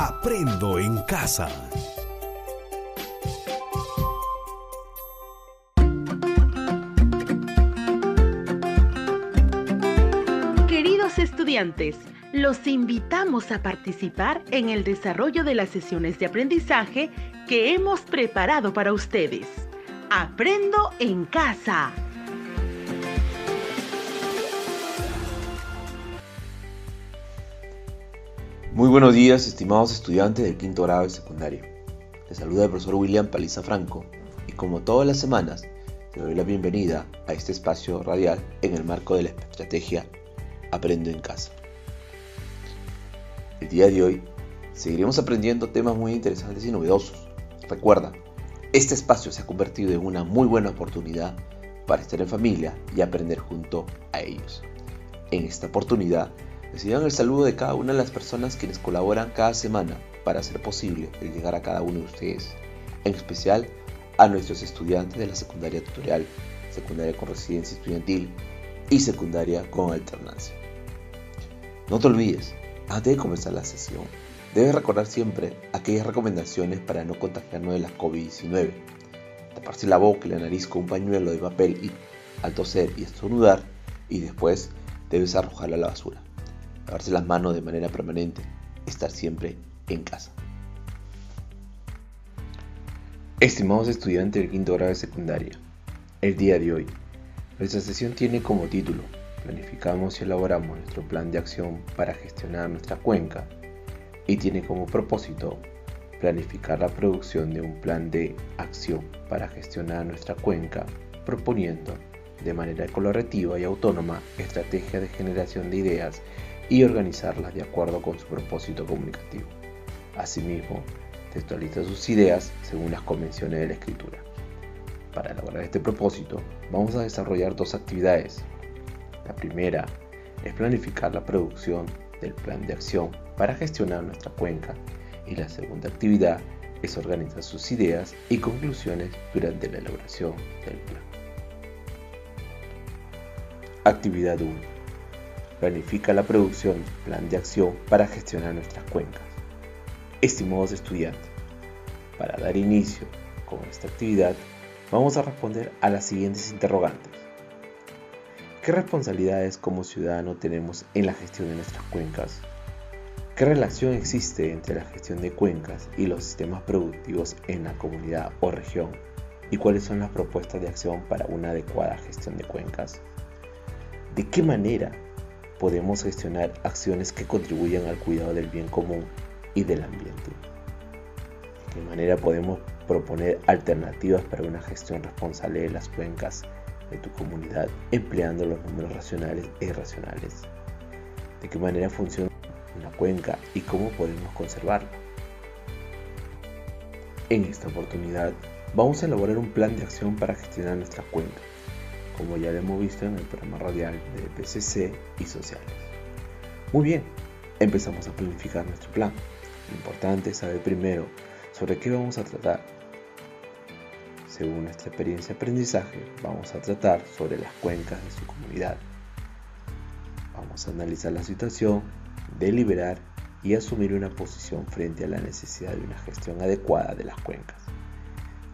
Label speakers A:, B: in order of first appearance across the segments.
A: Aprendo en casa.
B: Queridos estudiantes, los invitamos a participar en el desarrollo de las sesiones de aprendizaje que hemos preparado para ustedes. Aprendo en casa.
C: Muy buenos días, estimados estudiantes del quinto grado de secundaria. Les saluda el profesor William Paliza Franco y como todas las semanas, te doy la bienvenida a este espacio radial en el marco de la estrategia Aprendo en casa. El día de hoy seguiremos aprendiendo temas muy interesantes y novedosos. Recuerda, este espacio se ha convertido en una muy buena oportunidad para estar en familia y aprender junto a ellos. En esta oportunidad, reciban el saludo de cada una de las personas quienes colaboran cada semana para hacer posible el llegar a cada uno de ustedes, en especial a nuestros estudiantes de la secundaria tutorial, secundaria con residencia estudiantil y secundaria con alternancia. No te olvides, antes de comenzar la sesión, debes recordar siempre aquellas recomendaciones para no contagiarnos de la COVID-19. Taparse la boca y la nariz con un pañuelo de papel y, al toser y estornudar, y después debes arrojarla a la basura. Lavarse las manos de manera permanente, estar siempre en casa. Estimados estudiantes del quinto grado de secundaria, el día de hoy, nuestra sesión tiene como título planificamos y elaboramos nuestro plan de acción para gestionar nuestra cuenca y tiene como propósito planificar la producción de un plan de acción para gestionar nuestra cuenca, proponiendo de manera colaborativa y autónoma estrategias de generación de ideas y organizarlas de acuerdo con su propósito comunicativo. Asimismo, textualiza sus ideas según las convenciones de la escritura. Para lograr este propósito, vamos a desarrollar dos actividades la primera es planificar la producción del plan de acción para gestionar nuestra cuenca y la segunda actividad es organizar sus ideas y conclusiones durante la elaboración del plan. Actividad 1. Planifica la producción plan de acción para gestionar nuestras cuencas. Estimados estudiantes, para dar inicio con esta actividad, vamos a responder a las siguientes interrogantes. ¿Qué responsabilidades como ciudadano tenemos en la gestión de nuestras cuencas? ¿Qué relación existe entre la gestión de cuencas y los sistemas productivos en la comunidad o región? ¿Y cuáles son las propuestas de acción para una adecuada gestión de cuencas? ¿De qué manera podemos gestionar acciones que contribuyan al cuidado del bien común y del ambiente? ¿De qué manera podemos proponer alternativas para una gestión responsable de las cuencas de tu comunidad empleando los números racionales e irracionales. De qué manera funciona una cuenca y cómo podemos conservarla. En esta oportunidad vamos a elaborar un plan de acción para gestionar nuestra cuenca, como ya hemos visto en el programa radial de PCC y sociales. Muy bien, empezamos a planificar nuestro plan. Lo importante es saber primero sobre qué vamos a tratar según nuestra experiencia de aprendizaje, vamos a tratar sobre las cuencas de su comunidad. Vamos a analizar la situación, deliberar y asumir una posición frente a la necesidad de una gestión adecuada de las cuencas.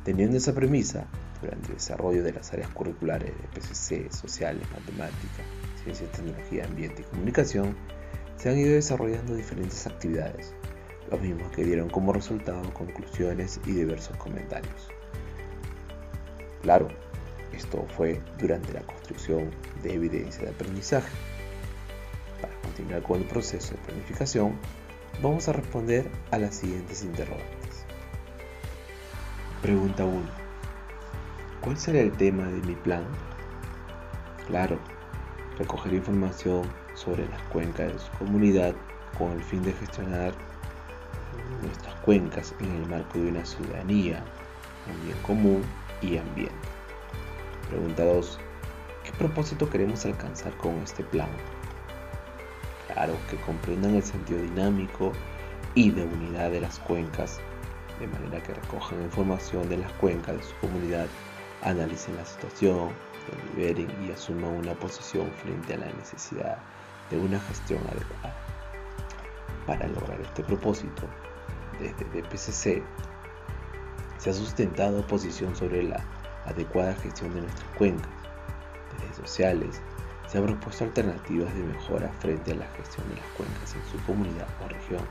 C: Teniendo esa premisa, durante el desarrollo de las áreas curriculares de PCC, sociales, matemáticas, ciencia, tecnología, ambiente y comunicación, se han ido desarrollando diferentes actividades, los mismos que dieron como resultado conclusiones y diversos comentarios. Claro, esto fue durante la construcción de evidencia de aprendizaje. Para continuar con el proceso de planificación, vamos a responder a las siguientes interrogantes. Pregunta 1. ¿Cuál será el tema de mi plan? Claro, recoger información sobre las cuencas de su comunidad con el fin de gestionar nuestras cuencas en el marco de una ciudadanía, un bien común y ambiente. Pregunta 2. ¿Qué propósito queremos alcanzar con este plan? Claro, que comprendan el sentido dinámico y de unidad de las cuencas, de manera que recojan información de las cuencas de su comunidad, analicen la situación, deliberen y asuman una posición frente a la necesidad de una gestión adecuada. Para lograr este propósito, desde DPCC se ha sustentado oposición sobre la adecuada gestión de nuestras cuencas. Desde sociales se han propuesto alternativas de mejora frente a la gestión de las cuencas en su comunidad o región.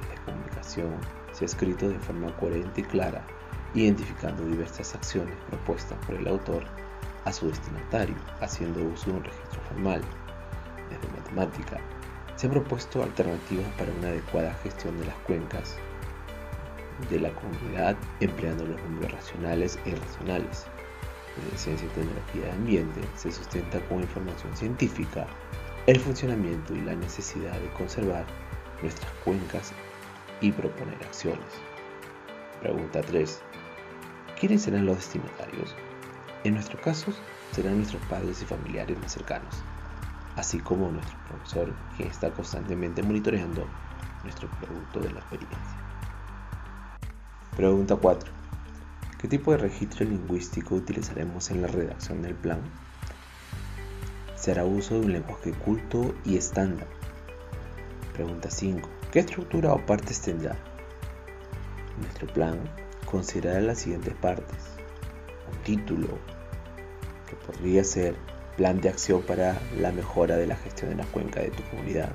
C: Desde comunicación se ha escrito de forma coherente y clara, identificando diversas acciones propuestas por el autor a su destinatario, haciendo uso de un registro formal. Desde matemática se han propuesto alternativas para una adecuada gestión de las cuencas de la comunidad empleando los números racionales e irracionales. Desde Ciencia y Tecnología de Ambiente se sustenta con información científica el funcionamiento y la necesidad de conservar nuestras cuencas y proponer acciones. Pregunta 3. ¿Quiénes serán los destinatarios? En nuestro caso, serán nuestros padres y familiares más cercanos, así como nuestro profesor, quien está constantemente monitoreando nuestro producto de la experiencia. Pregunta 4. ¿Qué tipo de registro lingüístico utilizaremos en la redacción del plan? Se hará uso de un lenguaje culto y estándar. Pregunta 5. ¿Qué estructura o partes tendrá? Nuestro plan considerará las siguientes partes. Un título, que podría ser Plan de acción para la mejora de la gestión de la cuenca de tu comunidad.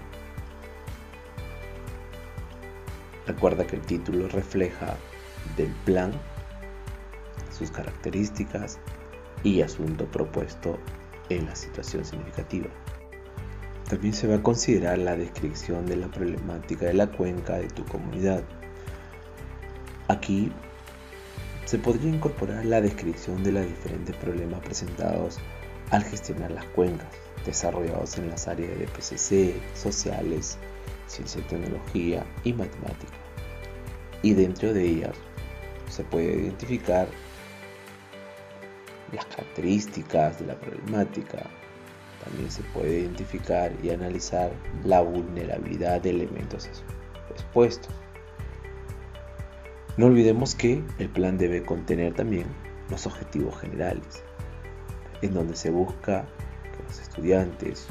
C: Recuerda que el título refleja del plan, sus características y asunto propuesto en la situación significativa. También se va a considerar la descripción de la problemática de la cuenca de tu comunidad. Aquí se podría incorporar la descripción de los diferentes problemas presentados al gestionar las cuencas, desarrollados en las áreas de PCC, sociales, ciencia y tecnología y matemática. Y dentro de ellas se puede identificar las características de la problemática. También se puede identificar y analizar la vulnerabilidad de elementos expuestos. No olvidemos que el plan debe contener también los objetivos generales, en donde se busca que los estudiantes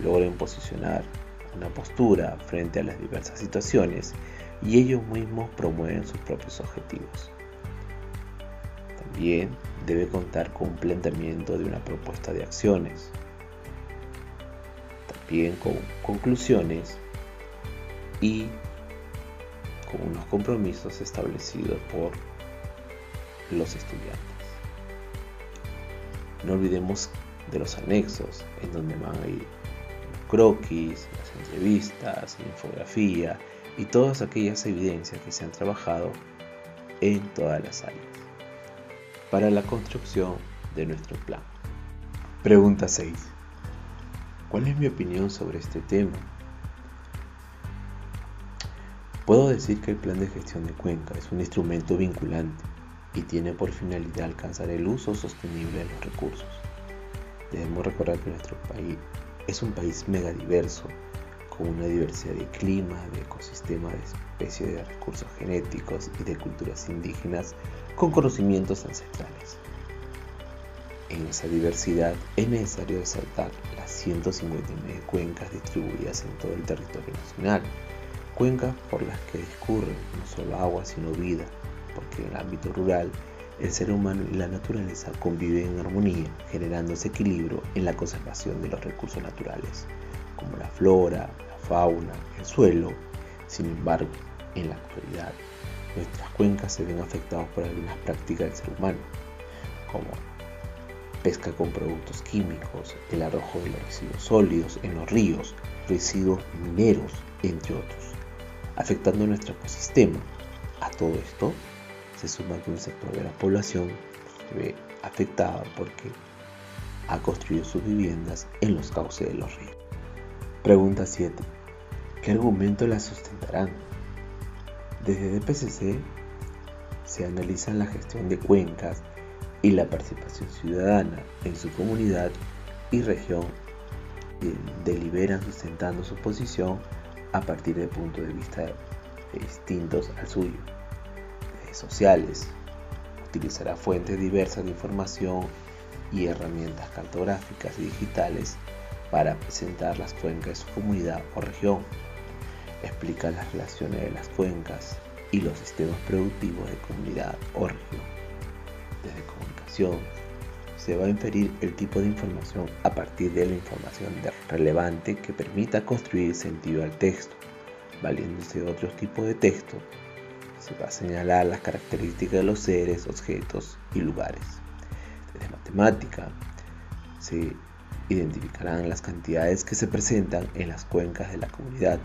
C: logren posicionar una postura frente a las diversas situaciones y ellos mismos promueven sus propios objetivos. También debe contar con un planteamiento de una propuesta de acciones, también con conclusiones y con unos compromisos establecidos por los estudiantes. No olvidemos de los anexos, en donde van a ir croquis, las entrevistas, la infografía y todas aquellas evidencias que se han trabajado en todas las áreas para la construcción de nuestro plan. Pregunta 6. ¿Cuál es mi opinión sobre este tema? Puedo decir que el plan de gestión de cuenca es un instrumento vinculante y tiene por finalidad alcanzar el uso sostenible de los recursos. Debemos recordar que nuestro país es un país mega diverso con una diversidad de clima, de ecosistemas, de especies, de recursos genéticos y de culturas indígenas con conocimientos ancestrales. En esa diversidad es necesario resaltar las 159 cuencas distribuidas en todo el territorio nacional, cuencas por las que discurren no solo agua sino vida, porque en el ámbito rural el ser humano y la naturaleza conviven en armonía, generando ese equilibrio en la conservación de los recursos naturales, como la flora, fauna, el suelo. Sin embargo, en la actualidad, nuestras cuencas se ven afectadas por algunas prácticas del ser humano, como pesca con productos químicos, el arrojo de los residuos sólidos en los ríos, residuos mineros, entre otros, afectando nuestro ecosistema. A todo esto se suma que un sector de la población se ve afectada porque ha construido sus viviendas en los cauces de los ríos. Pregunta 7. ¿Qué argumentos la sustentarán? Desde DPCC se analiza la gestión de cuencas y la participación ciudadana en su comunidad y región deliberan sustentando su posición a partir de puntos de vista distintos al suyo. Desde sociales, utilizará fuentes diversas de información y herramientas cartográficas y digitales para presentar las cuencas de su comunidad o región explica las relaciones de las cuencas y los sistemas productivos de comunidad o región. Desde comunicación se va a inferir el tipo de información a partir de la información relevante que permita construir sentido al texto, valiéndose de otros tipos de texto. Se va a señalar las características de los seres, objetos y lugares. Desde matemática se identificarán las cantidades que se presentan en las cuencas de la comunidad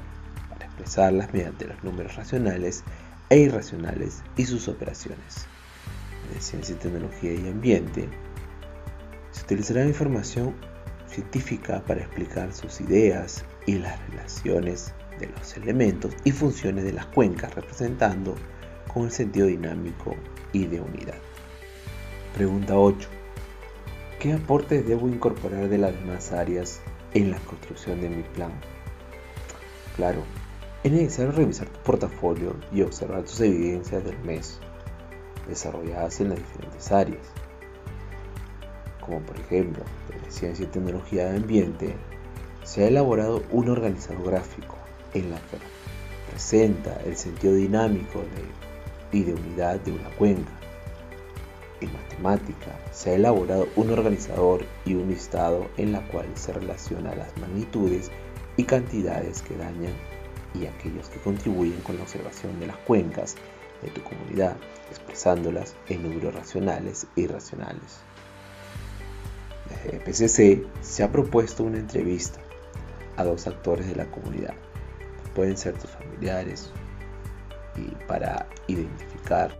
C: para expresarlas mediante los números racionales e irracionales y sus operaciones. De ciencia tecnología y ambiente, se utilizará información científica para explicar sus ideas y las relaciones de los elementos y funciones de las cuencas representando con el sentido dinámico y de unidad. Pregunta 8. ¿Qué aportes debo incorporar de las demás áreas en la construcción de mi plan? Claro, es necesario revisar tu portafolio y observar tus evidencias del mes desarrolladas en las diferentes áreas, como por ejemplo, de ciencia y tecnología de ambiente, se ha elaborado un organizador gráfico en la que presenta el sentido dinámico y de unidad de una cuenca. En matemática se ha elaborado un organizador y un listado en la cual se relaciona las magnitudes y cantidades que dañan y aquellos que contribuyen con la observación de las cuencas de tu comunidad, expresándolas en números racionales e irracionales. Desde PCC se ha propuesto una entrevista a dos actores de la comunidad. Pueden ser tus familiares y para identificar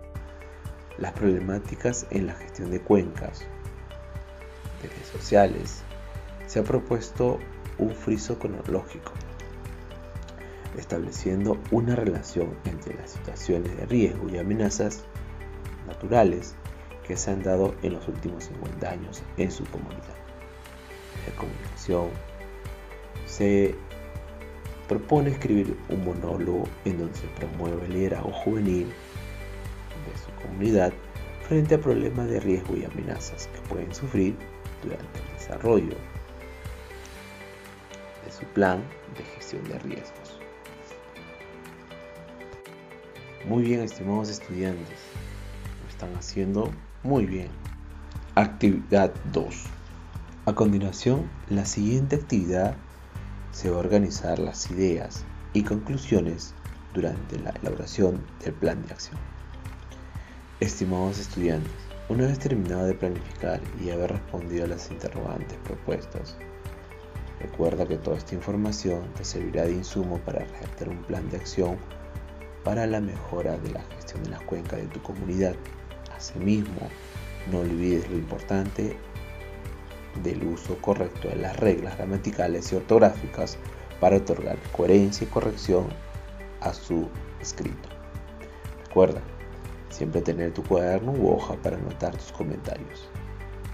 C: las problemáticas en la gestión de cuencas, redes sociales, se ha propuesto un friso cronológico estableciendo una relación entre las situaciones de riesgo y amenazas naturales que se han dado en los últimos 50 años en su comunidad. La comunicación se propone escribir un monólogo en donde se promueve el liderazgo juvenil de su comunidad frente a problemas de riesgo y amenazas que pueden sufrir durante el desarrollo de su plan de gestión de riesgos. Muy bien, estimados estudiantes. Lo están haciendo muy bien. Actividad 2. A continuación, la siguiente actividad se va a organizar las ideas y conclusiones durante la elaboración del plan de acción. Estimados estudiantes, una vez terminado de planificar y haber respondido a las interrogantes propuestas, recuerda que toda esta información te servirá de insumo para redactar un plan de acción para la mejora de la gestión de las cuencas de tu comunidad. Asimismo, no olvides lo importante del uso correcto de las reglas gramaticales y ortográficas para otorgar coherencia y corrección a su escrito. Recuerda, siempre tener tu cuaderno u hoja para anotar tus comentarios.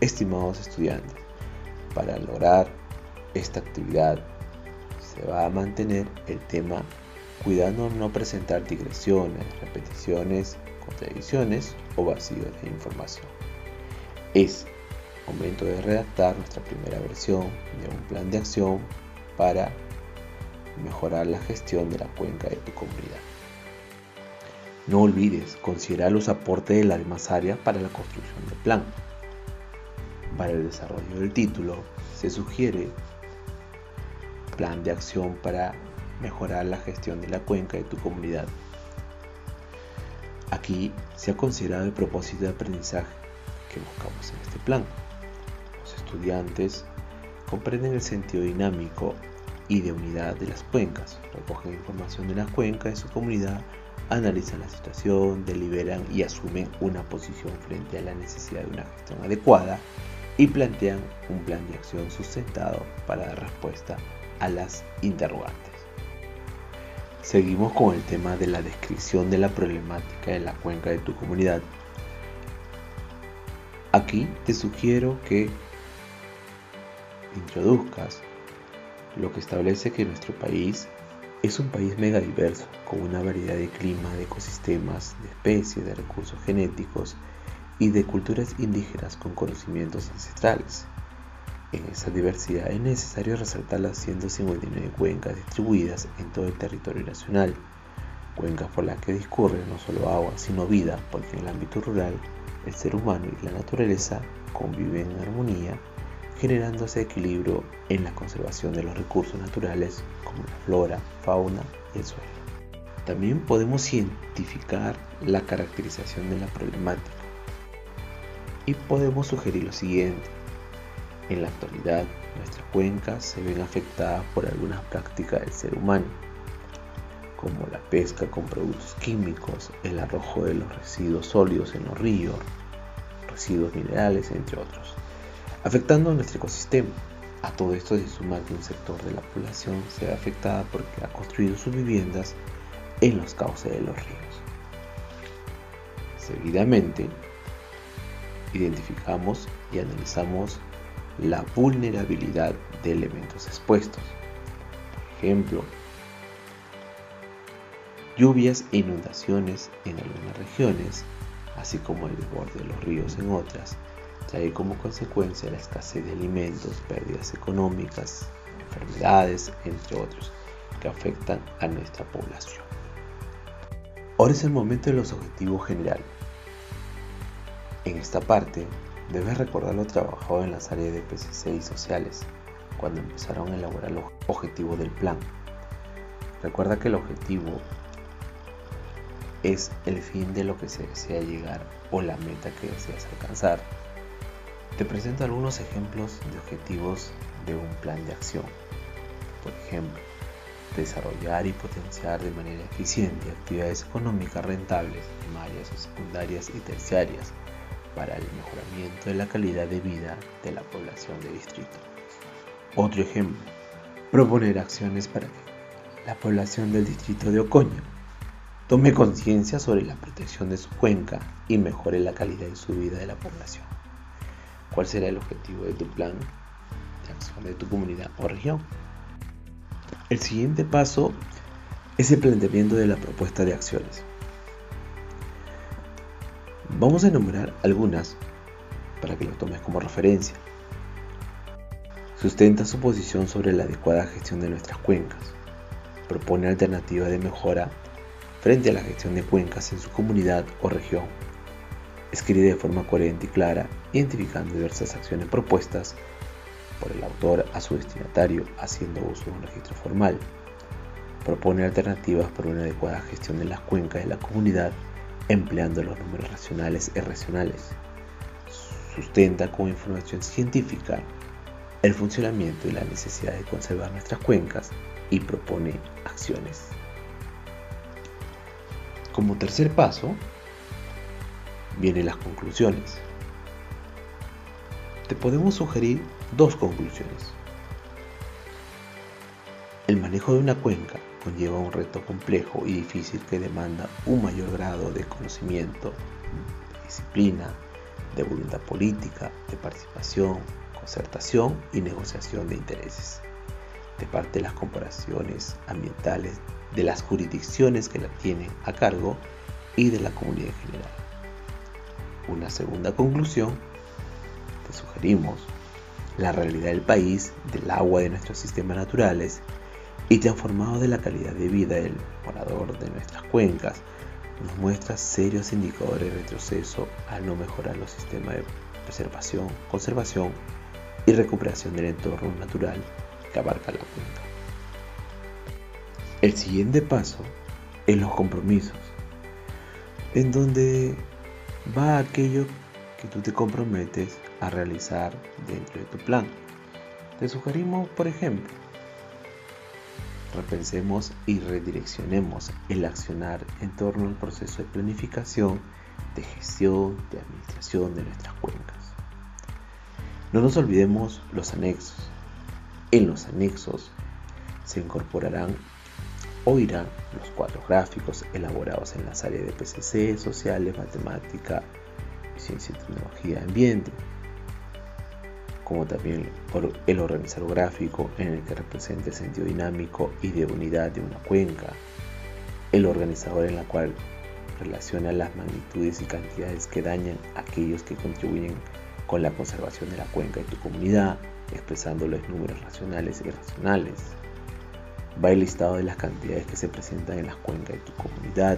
C: Estimados estudiantes, para lograr esta actividad se va a mantener el tema cuidando no presentar digresiones, repeticiones, contradicciones o vacíos de información. Es momento de redactar nuestra primera versión de un plan de acción para mejorar la gestión de la cuenca de tu comunidad. No olvides considerar los aportes de las demás áreas para la construcción del plan. Para el desarrollo del título se sugiere plan de acción para mejorar la gestión de la cuenca de tu comunidad. Aquí se ha considerado el propósito de aprendizaje que buscamos en este plan. Los estudiantes comprenden el sentido dinámico y de unidad de las cuencas, recogen información de las cuencas de su comunidad, analizan la situación, deliberan y asumen una posición frente a la necesidad de una gestión adecuada y plantean un plan de acción sustentado para dar respuesta a las interrogantes. Seguimos con el tema de la descripción de la problemática de la cuenca de tu comunidad. Aquí te sugiero que introduzcas lo que establece que nuestro país es un país mega diverso, con una variedad de clima, de ecosistemas, de especies, de recursos genéticos y de culturas indígenas con conocimientos ancestrales. En esa diversidad es necesario resaltar las 159 cuencas distribuidas en todo el territorio nacional, cuencas por las que discurre no solo agua, sino vida, porque en el ámbito rural el ser humano y la naturaleza conviven en armonía, generando ese equilibrio en la conservación de los recursos naturales como la flora, fauna y el suelo. También podemos identificar la caracterización de la problemática y podemos sugerir lo siguiente. En la actualidad, nuestras cuencas se ven afectadas por algunas prácticas del ser humano, como la pesca con productos químicos, el arrojo de los residuos sólidos en los ríos, residuos minerales, entre otros, afectando a nuestro ecosistema. A todo esto se suma que un sector de la población se ve afectada porque ha construido sus viviendas en los cauces de los ríos. Seguidamente, identificamos y analizamos la vulnerabilidad de elementos expuestos. Por ejemplo, lluvias e inundaciones en algunas regiones, así como el desborde de los ríos en otras, trae como consecuencia la escasez de alimentos, pérdidas económicas, enfermedades, entre otros, que afectan a nuestra población. Ahora es el momento de los objetivos generales. En esta parte, debes recordar lo trabajado en las áreas de PCC y sociales, cuando empezaron a elaborar los objetivos del plan. Recuerda que el objetivo es el fin de lo que se desea llegar o la meta que deseas alcanzar. Te presento algunos ejemplos de objetivos de un plan de acción. Por ejemplo, desarrollar y potenciar de manera eficiente actividades económicas rentables, primarias secundarias y terciarias para el mejoramiento de la calidad de vida de la población de distrito. Otro ejemplo, proponer acciones para que la población del distrito de Ocoña tome conciencia sobre la protección de su cuenca y mejore la calidad de su vida de la población. ¿Cuál será el objetivo de tu plan de acción de tu comunidad o región? El siguiente paso es el planteamiento de la propuesta de acciones. Vamos a enumerar algunas para que lo tomes como referencia. Sustenta su posición sobre la adecuada gestión de nuestras cuencas. Propone alternativas de mejora frente a la gestión de cuencas en su comunidad o región. Escribe de forma coherente y clara, identificando diversas acciones propuestas por el autor a su destinatario, haciendo uso de un registro formal. Propone alternativas para una adecuada gestión de las cuencas de la comunidad, empleando los números racionales y racionales. Sustenta con información científica el funcionamiento y la necesidad de conservar nuestras cuencas y propone acciones. Como tercer paso, vienen las conclusiones. Te podemos sugerir dos conclusiones. El manejo de una cuenca conlleva un reto complejo y difícil que demanda un mayor grado de conocimiento, disciplina, de voluntad política, de participación, concertación y negociación de intereses, de parte de las comparaciones ambientales de las jurisdicciones que la tienen a cargo y de la comunidad en general. Una segunda conclusión, te sugerimos, la realidad del país, del agua de nuestros sistemas naturales y transformado de la calidad de vida del morador de nuestras cuencas, nos muestra serios indicadores de retroceso al no mejorar los sistemas de preservación, conservación y recuperación del entorno natural que abarca la cuenca. El siguiente paso es los compromisos, en donde va aquello que tú te comprometes a realizar dentro de tu plan. Te sugerimos, por ejemplo, repensemos y redireccionemos el accionar en torno al proceso de planificación, de gestión, de administración de nuestras cuencas. No nos olvidemos los anexos. En los anexos se incorporarán oirán los cuatro gráficos elaborados en las áreas de PCC, sociales, matemática, ciencia y tecnología, ambiente, como también el organizador gráfico en el que representa el sentido dinámico y de unidad de una cuenca, el organizador en la cual relaciona las magnitudes y cantidades que dañan a aquellos que contribuyen con la conservación de la cuenca de tu comunidad, expresando los números racionales y irracionales. Va el listado de las cantidades que se presentan en las cuencas de tu comunidad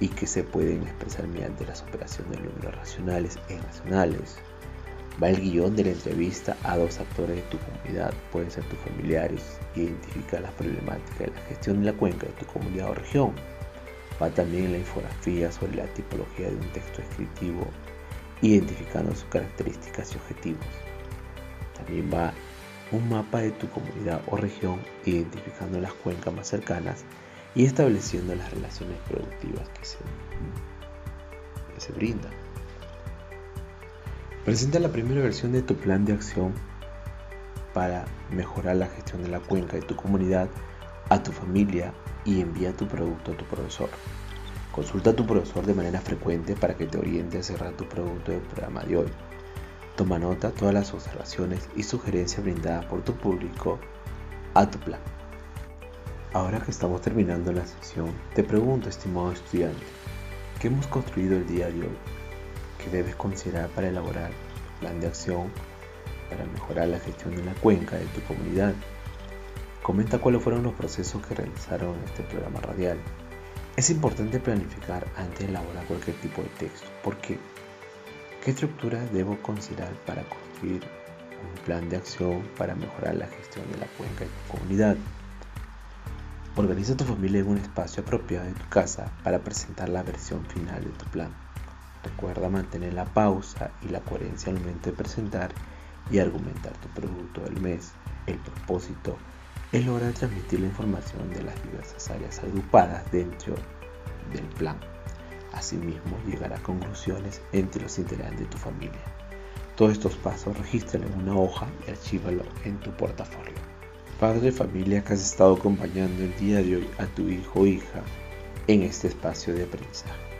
C: y que se pueden expresar mediante las operaciones de números racionales e irracionales. Va el guion de la entrevista a dos actores de tu comunidad, pueden ser tus familiares, identifica las problemáticas de la gestión de la cuenca de tu comunidad o región. Va también la infografía sobre la tipología de un texto escritivo, identificando sus características y objetivos. También va un mapa de tu comunidad o región, identificando las cuencas más cercanas y estableciendo las relaciones productivas que se brindan. Presenta la primera versión de tu plan de acción para mejorar la gestión de la cuenca de tu comunidad a tu familia y envía tu producto a tu profesor. Consulta a tu profesor de manera frecuente para que te oriente a cerrar tu producto del programa de hoy. Toma nota de todas las observaciones y sugerencias brindadas por tu público a tu plan. Ahora que estamos terminando la sesión, te pregunto, estimado estudiante, ¿qué hemos construido el día de hoy? Que debes considerar para elaborar tu plan de acción para mejorar la gestión de la cuenca de tu comunidad. Comenta cuáles fueron los procesos que realizaron en este programa radial. Es importante planificar antes de elaborar cualquier tipo de texto. ¿Por qué? ¿Qué estructura debo considerar para construir un plan de acción para mejorar la gestión de la cuenca de tu comunidad? Organiza tu familia en un espacio apropiado de tu casa para presentar la versión final de tu plan. Recuerda mantener la pausa y la coherencia al momento de presentar y argumentar tu producto del mes. El propósito es lograr transmitir la información de las diversas áreas agrupadas dentro del plan. Asimismo, llegar a conclusiones entre los integrantes de tu familia. Todos estos pasos regístralo en una hoja y archívalo en tu portafolio. Padre de familia que has estado acompañando el día de hoy a tu hijo o hija en este espacio de aprendizaje.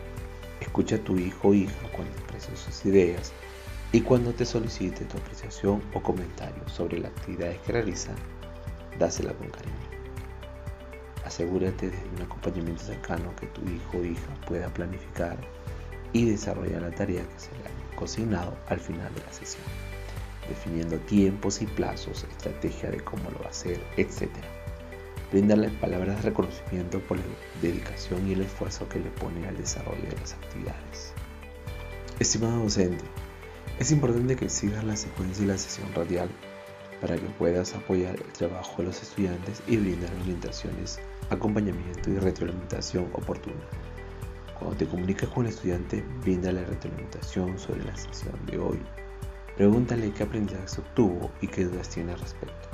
C: Escucha a tu hijo o hija cuando exprese sus ideas y cuando te solicite tu apreciación o comentario sobre las actividades que realiza, dásela con cariño. Asegúrate de un acompañamiento cercano que tu hijo o hija pueda planificar y desarrollar la tarea que se le ha consignado al final de la sesión, definiendo tiempos y plazos, estrategia de cómo lo va a hacer, etc brindarle palabras de reconocimiento por la dedicación y el esfuerzo que le pone al desarrollo de las actividades. Estimado docente, es importante que sigas la secuencia y la sesión radial para que puedas apoyar el trabajo de los estudiantes y brindar orientaciones, acompañamiento y retroalimentación oportuna. Cuando te comuniques con el estudiante, la retroalimentación sobre la sesión de hoy. Pregúntale qué aprendizaje obtuvo y qué dudas tiene al respecto.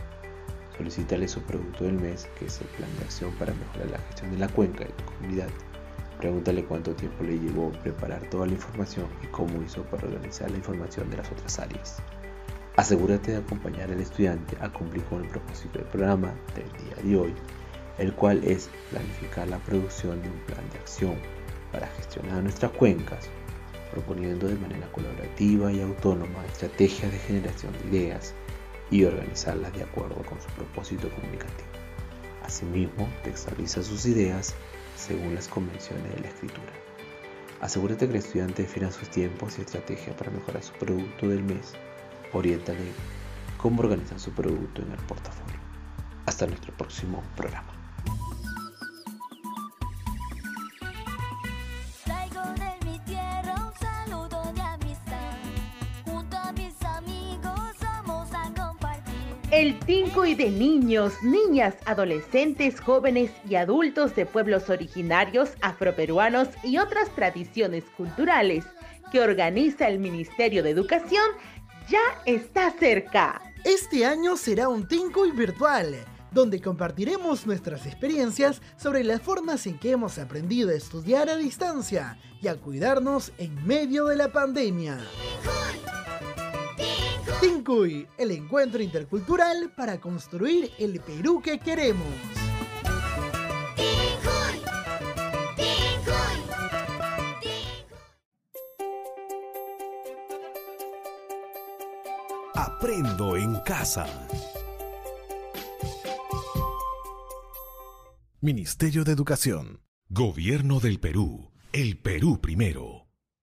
C: Solicítale su producto del mes, que es el plan de acción para mejorar la gestión de la cuenca de tu comunidad. Pregúntale cuánto tiempo le llevó preparar toda la información y cómo hizo para organizar la información de las otras áreas. Asegúrate de acompañar al estudiante a cumplir con el propósito del programa del día de hoy, el cual es planificar la producción de un plan de acción para gestionar nuestras cuencas, proponiendo de manera colaborativa y autónoma estrategias de generación de ideas, y organizarlas de acuerdo con su propósito comunicativo. Asimismo, textualiza sus ideas según las convenciones de la escritura. Asegúrate que el estudiante defina sus tiempos y estrategias para mejorar su producto del mes. Oriéntale cómo organizar su producto en el portafolio. Hasta nuestro próximo programa.
B: De niños, niñas, adolescentes, jóvenes y adultos de pueblos originarios, afroperuanos y otras tradiciones culturales que organiza el Ministerio de Educación ya está cerca.
D: Este año será un y virtual, donde compartiremos nuestras experiencias sobre las formas en que hemos aprendido a estudiar a distancia y a cuidarnos en medio de la pandemia. Tincuy, el encuentro intercultural para construir el Perú que queremos.
A: Aprendo en casa. Ministerio de Educación. Gobierno del Perú. El Perú primero.